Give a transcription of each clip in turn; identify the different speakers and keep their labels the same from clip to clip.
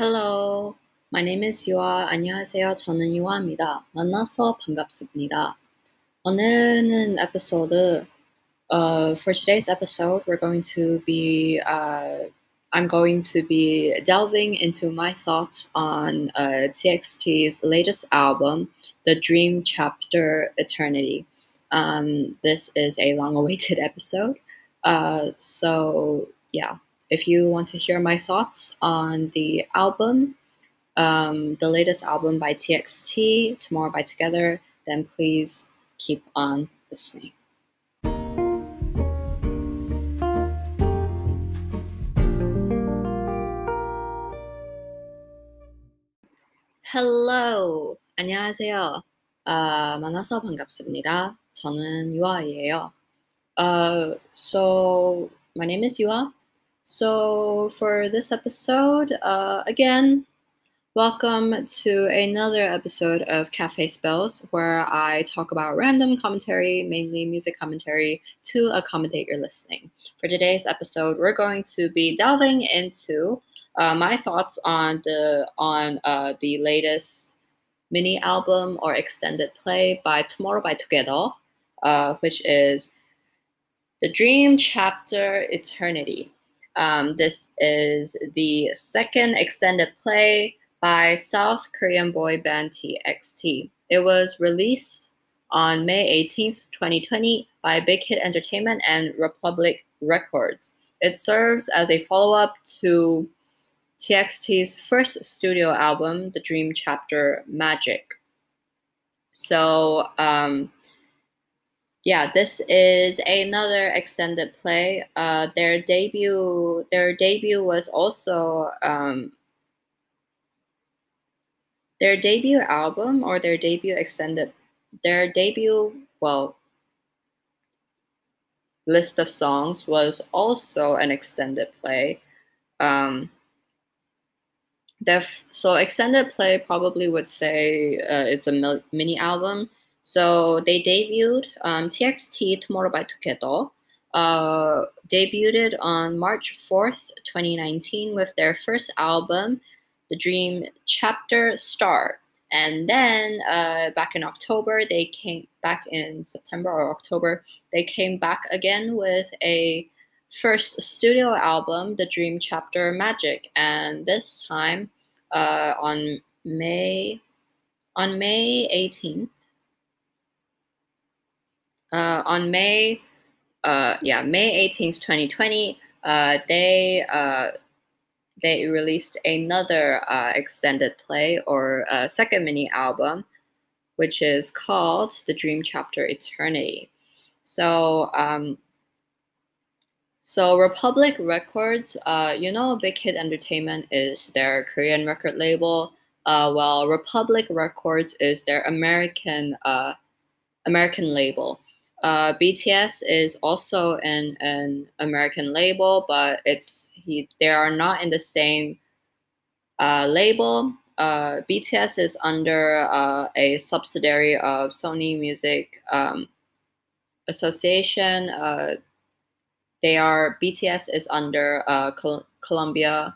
Speaker 1: Hello, my name is 유아. 안녕하세요. 저는 유아입니다. 만나서 반갑습니다. 오늘은 episode, uh, for today's episode, we're going to be, uh, I'm going to be delving into my thoughts on uh, TXT's latest album, The Dream Chapter Eternity. Um, this is a long awaited episode. Uh, so, yeah, if you want to hear my thoughts on the album, um, the latest album by TXT, Tomorrow by Together, then please keep on listening. Hello, 안녕하세요. 아, 만나서 반갑습니다. 저는 유아이에요. Uh, so my name is Yua. So for this episode, uh, again, welcome to another episode of Cafe Spells, where I talk about random commentary, mainly music commentary, to accommodate your listening. For today's episode, we're going to be delving into uh, my thoughts on the on uh, the latest mini album or extended play by Tomorrow by Together, uh, which is the Dream Chapter Eternity. Um, this is the second extended play by South Korean boy band TXT. It was released on May 18th, 2020 by Big Hit Entertainment and Republic Records. It serves as a follow up to TXT's first studio album, The Dream Chapter Magic. So, um, yeah, this is another extended play. Uh, their debut, their debut was also um, their debut album or their debut extended, their debut well list of songs was also an extended play. Um, def, so extended play probably would say uh, it's a mini album. So they debuted um, TXT Tomorrow by Together. Uh, debuted on March 4th, 2019, with their first album, The Dream Chapter Star. And then uh, back in October, they came back in September or October, they came back again with a first studio album, The Dream Chapter Magic. And this time, uh, on May on May 18th. Uh, on May, uh, yeah, May 18th, 2020, uh, they uh, they released another uh, extended play or a second mini album, which is called The Dream Chapter Eternity. So um, so Republic Records, uh, you know, Big Hit Entertainment is their Korean record label. Uh, while Republic Records is their American uh, American label. Uh, BTS is also an, an American label, but it's he, they are not in the same uh, label. Uh, BTS is under uh, a subsidiary of Sony Music um, Association. Uh, they are BTS is under uh, Col- Columbia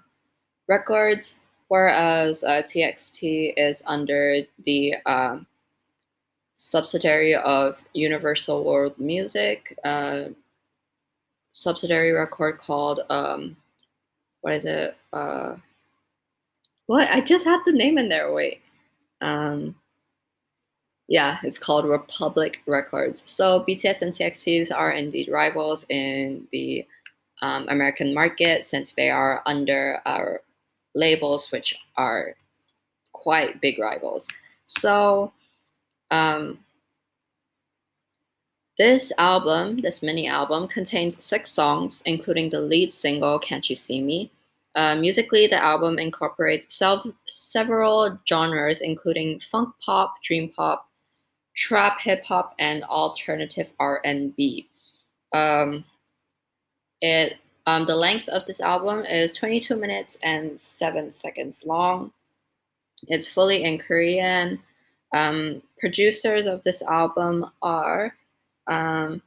Speaker 1: Records, whereas TXT is under the uh, subsidiary of Universal World Music, uh, subsidiary record called um, what is it? Uh, what I just had the name in there. Wait. Um, yeah, it's called Republic Records. So BTS and TXTs are indeed rivals in the um, American market since they are under our labels, which are quite big rivals. So um, this album, this mini album, contains six songs, including the lead single "Can't You See Me." Uh, musically, the album incorporates self- several genres, including funk pop, dream pop, trap hip hop and alternative R&B. Um, it um, the length of this album is 22 minutes and 7 seconds long. It's fully in Korean. Um, producers of this album are um,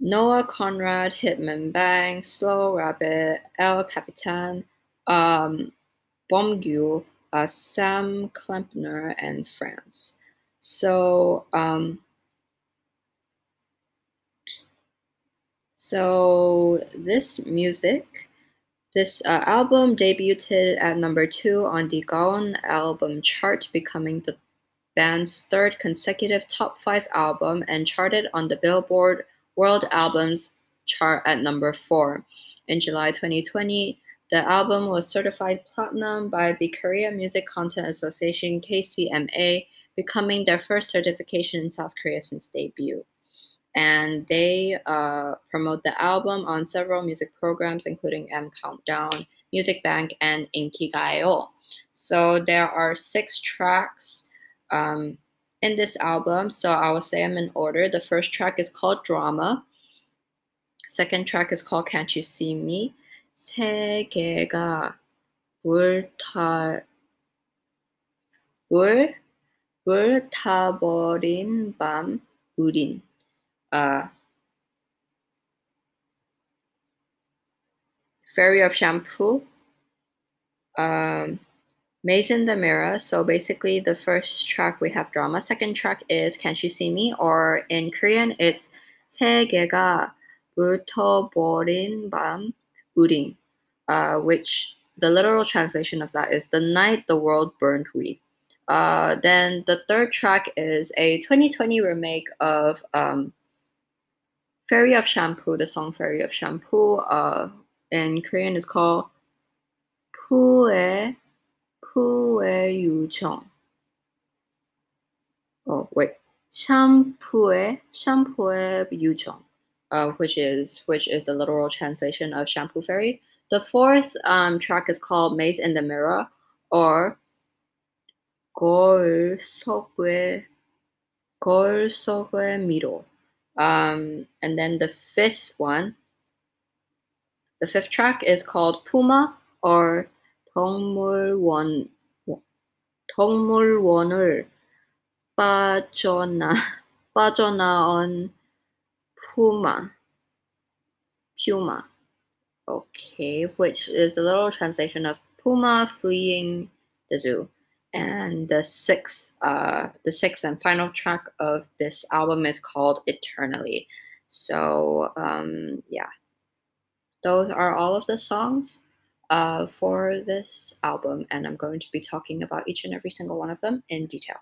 Speaker 1: Noah Conrad, Hitman Bang, Slow Rabbit, El Capitan, um, Beomgyu, uh, Sam Klempner, and Frants. So, um, so this music, this uh, album debuted at number two on the Gaon album chart, becoming the band's third consecutive top five album and charted on the Billboard World Albums chart at number four. In July 2020, the album was certified platinum by the Korea Music Content Association KCMA, becoming their first certification in South Korea since debut. And they uh, promote the album on several music programs, including M Countdown, Music Bank, and Inkigayo. So there are six tracks um, in this album. So I will say them in order. The first track is called Drama. Second track is called Can't You See Me. 세 개가 불타 불 불타버린 밤 우린 uh, Fairy of Shampoo, um, maze in the mirror So basically, the first track we have drama. Second track is Can't You See Me, or in Korean, it's 세계가 붙어버린 밤 우린, uh, which the literal translation of that is the night the world burned we. Uh, then the third track is a 2020 remake of um, Fairy of Shampoo, the song Fairy of Shampoo. Uh, in Korean, is called Pu'e Pue Yuchong. Oh, wait. Shampoo Shampoo Yuchong uh, which is which is the literal translation of shampoo fairy. The fourth um, track is called Maze in the Mirror or 거울 속에 거울 속에 미로. Um, and then the fifth one, the fifth track is called Puma or 동물원 동물원을 빠져나 빠져나온 Puma. Puma. Okay, which is a little translation of Puma fleeing the zoo. And the sixth, uh, the sixth and final track of this album is called Eternally. So, um, yeah, those are all of the songs uh, for this album, and I'm going to be talking about each and every single one of them in detail.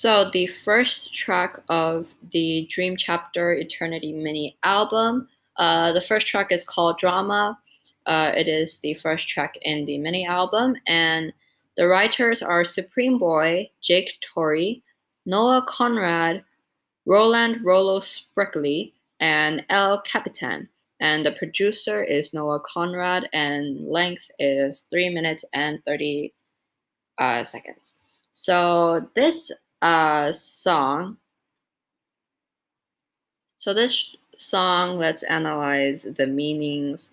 Speaker 1: So the first track of the Dream Chapter Eternity mini album, uh, the first track is called Drama. Uh, it is the first track in the mini album, and the writers are Supreme Boy, Jake Torrey, Noah Conrad, Roland Rolo Spreckley, and El Capitan. And the producer is Noah Conrad, and length is three minutes and 30 uh, seconds. So this uh, song. So this song, let's analyze the meanings.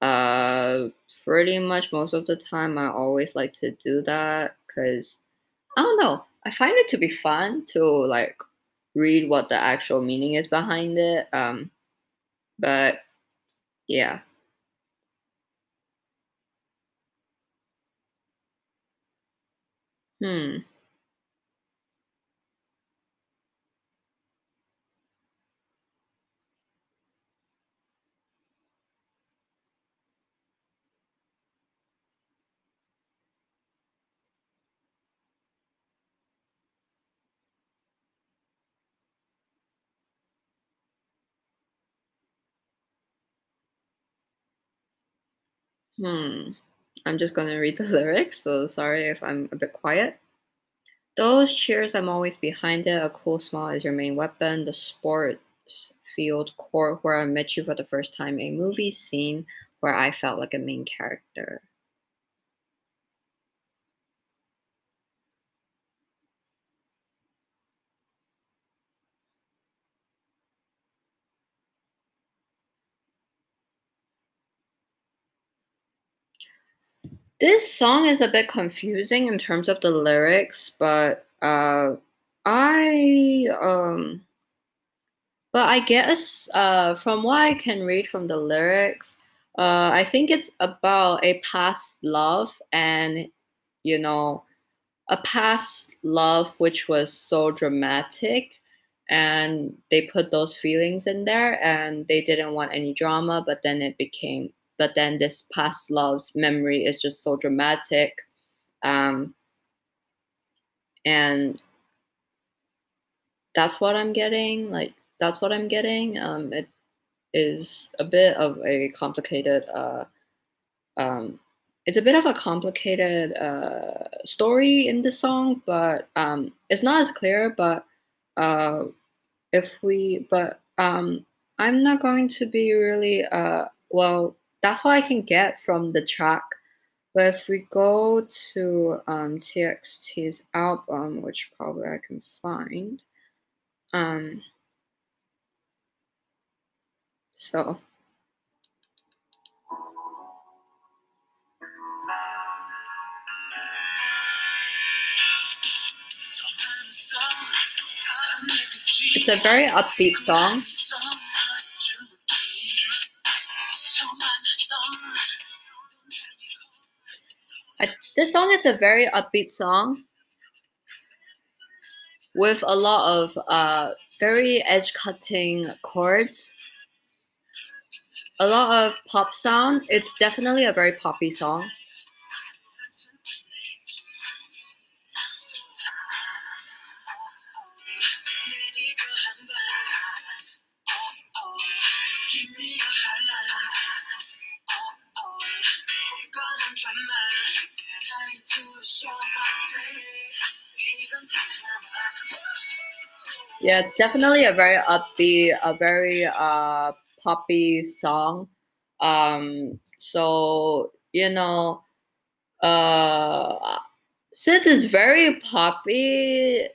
Speaker 1: Uh, pretty much most of the time, I always like to do that because I don't know. I find it to be fun to like read what the actual meaning is behind it. Um, but yeah. Hmm. Hmm. I'm just gonna read the lyrics, so sorry if I'm a bit quiet. Those cheers, I'm always behind it. A cool smile is your main weapon. The sports field court where I met you for the first time. A movie scene where I felt like a main character. This song is a bit confusing in terms of the lyrics, but uh, I um but I guess uh from what I can read from the lyrics, uh I think it's about a past love and you know a past love which was so dramatic and they put those feelings in there and they didn't want any drama but then it became but then this past love's memory is just so dramatic um, and that's what i'm getting like that's what i'm getting um, it is a bit of a complicated uh, um, it's a bit of a complicated uh, story in the song but um, it's not as clear but uh, if we but um, i'm not going to be really uh, well that's what i can get from the track but if we go to um, txt's album which probably i can find um, so It's a very upbeat song. This song is a very upbeat song with a lot of uh, very edge cutting chords, a lot of pop sound. It's definitely a very poppy song. Yeah, it's definitely a very upbeat, a very uh poppy song. Um, so you know, uh, since it's very poppy,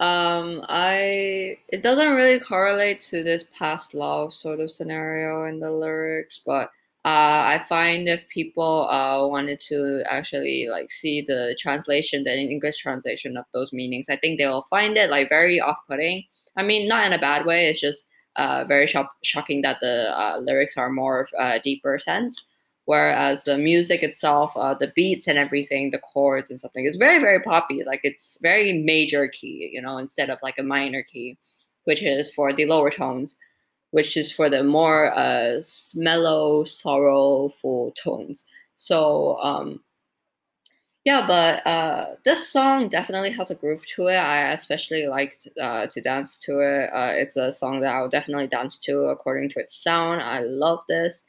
Speaker 1: um, I it doesn't really correlate to this past love sort of scenario in the lyrics, but uh, I find if people uh, wanted to actually like see the translation, the English translation of those meanings, I think they will find it like very off-putting. I mean, not in a bad way. It's just uh, very shock- shocking that the uh, lyrics are more of a deeper sense, whereas the music itself, uh, the beats and everything, the chords and something, is very very poppy. Like it's very major key, you know, instead of like a minor key, which is for the lower tones which is for the more uh, mellow, sorrowful tones. So um, yeah, but uh, this song definitely has a groove to it. I especially like uh, to dance to it. Uh, it's a song that I will definitely dance to according to its sound. I love this.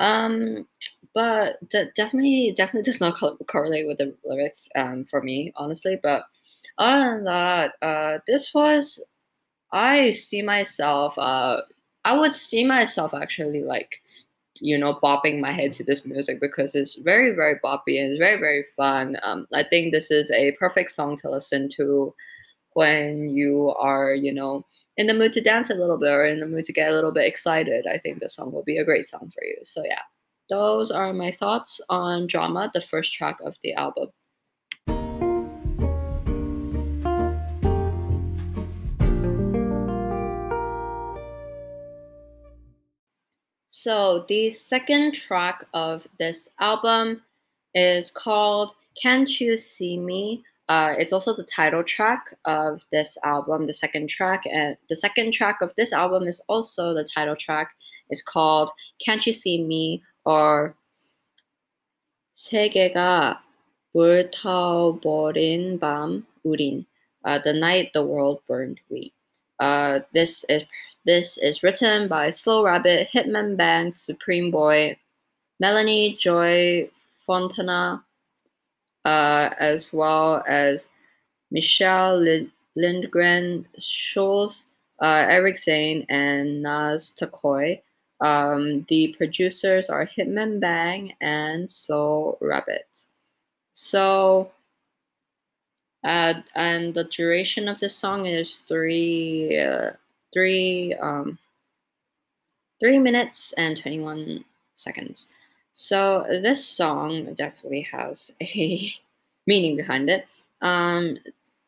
Speaker 1: Um, but d- definitely, definitely does not co- correlate with the lyrics um, for me, honestly. But other than that, uh, this was I see myself uh, I would see myself actually like, you know, bopping my head to this music because it's very, very boppy and it's very, very fun. Um, I think this is a perfect song to listen to when you are, you know, in the mood to dance a little bit or in the mood to get a little bit excited. I think this song will be a great song for you. So yeah, those are my thoughts on Drama, the first track of the album. So the second track of this album is called Can't You See Me? Uh, it's also the title track of this album, the second track. And the second track of this album is also the title track. It's called Can't You See Me? or 세계가 불타버린 밤 우린. Uh, the night the world burned we. Uh, this is this is written by Slow Rabbit, Hitman Bang, Supreme Boy, Melanie Joy Fontana, uh, as well as Michelle Lind- Lindgren Schulz, uh, Eric Zane, and Naz Tokio. Um, the producers are Hitman Bang and Slow Rabbit. So, uh, and the duration of the song is three. Uh, three um, three minutes and 21 seconds. So this song definitely has a meaning behind it. Um,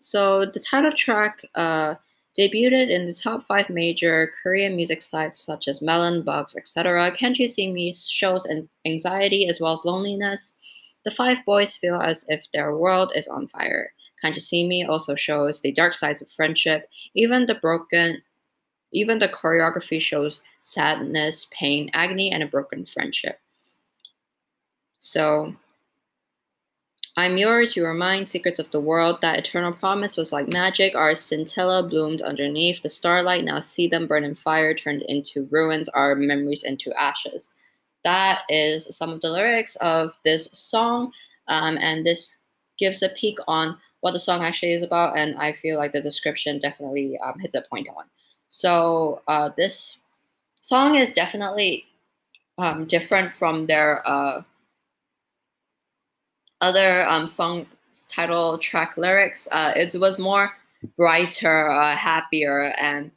Speaker 1: so the title track uh, debuted in the top five major Korean music sites such as Melon, Bugs, etc. Can't You See Me shows anxiety as well as loneliness. The five boys feel as if their world is on fire. Can't You See Me also shows the dark sides of friendship. Even the broken, even the choreography shows sadness, pain, agony, and a broken friendship. So I'm yours, you are mine, secrets of the world. That eternal promise was like magic. Our scintilla bloomed underneath the starlight. Now see them burn in fire, turned into ruins, our memories into ashes. That is some of the lyrics of this song, um, and this gives a peek on what the song actually is about. And I feel like the description definitely um, hits a point on. So uh, this song is definitely um, different from their uh, other um, song title track lyrics. Uh, it was more brighter, uh, happier, and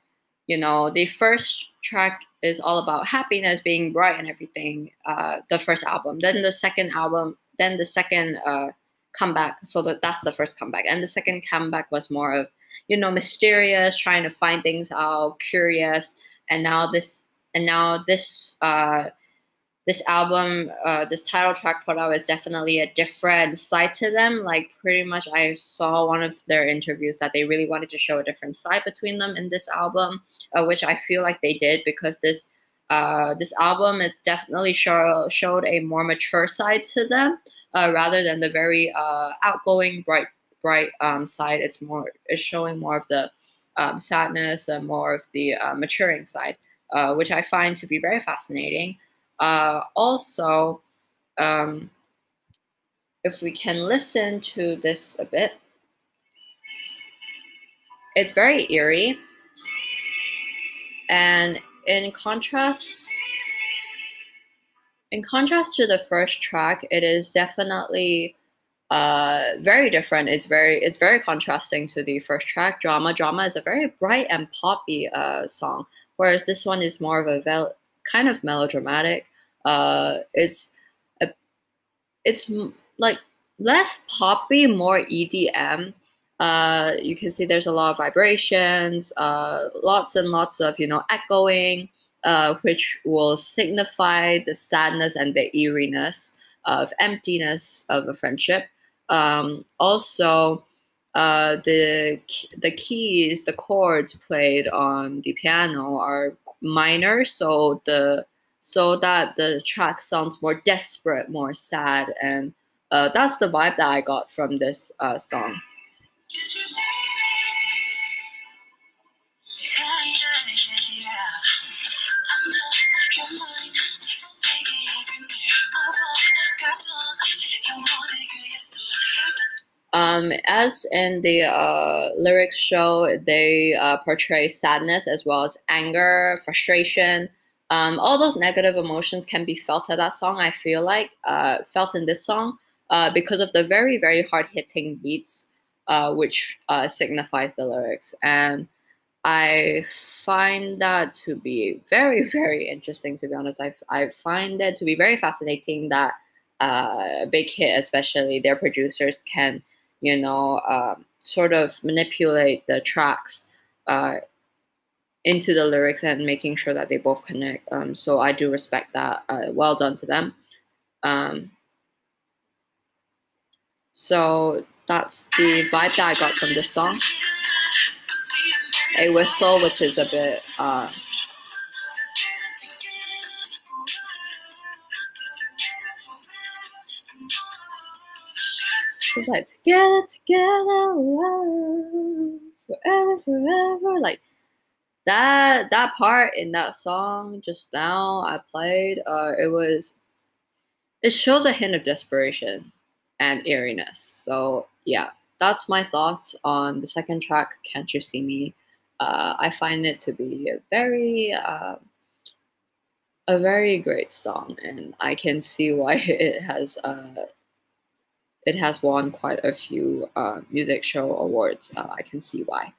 Speaker 1: you know the first track is all about happiness, being bright, and everything. Uh, the first album, then the second album, then the second uh, comeback. So that that's the first comeback, and the second comeback was more of you know mysterious, trying to find things out, curious, and now this and now this uh, this album, uh, this title track put out is definitely a different side to them. Like pretty much, I saw one of their interviews that they really wanted to show a different side between them in this album, uh, which I feel like they did because this uh, this album it definitely show, showed a more mature side to them uh, rather than the very uh, outgoing, bright bright um, side. It's more it's showing more of the um, sadness and more of the uh, maturing side, which I find to be very fascinating. Uh, also, um, if we can listen to this a bit, it's very eerie. And in contrast, in contrast to the first track, it is definitely uh, very different. It's very it's very contrasting to the first track. Drama Drama is a very bright and poppy uh, song, whereas this one is more of a kind of melodramatic. Uh, it's a, it's like less poppy, more EDM. Uh, you can see there's a lot of vibrations, uh, lots and lots of you know echoing, uh, which will signify the sadness and the eeriness of emptiness of a friendship. Um, also, uh, the the keys, the chords played on the piano are minor, so the so that the track sounds more desperate, more sad, and uh, that's the vibe that I got from this uh, song. Um, as in the uh, lyrics show, they uh, portray sadness as well as anger, frustration, um, all those negative emotions can be felt at that song. I feel like uh, felt in this song uh, because of the very very hard hitting beats, uh, which uh, signifies the lyrics, and I find that to be very very interesting. To be honest, I I find it to be very fascinating that uh, Big Hit, especially their producers, can you know um, sort of manipulate the tracks uh, into the lyrics and making sure that they both connect. Um, so I do respect that. Uh, well done to them. Um, so that's the vibe that I got from this song. A whistle, which is a bit. Uh, it's like together, together, forever, forever, like that that part in that song just now I played, uh, it was it shows a hint of desperation and eeriness. So yeah, that's my thoughts on the second track, "Can't You See Me." Uh, I find it to be a very uh, a very great song, and I can see why it has uh, it has won quite a few uh, music show awards. Uh, I can see why.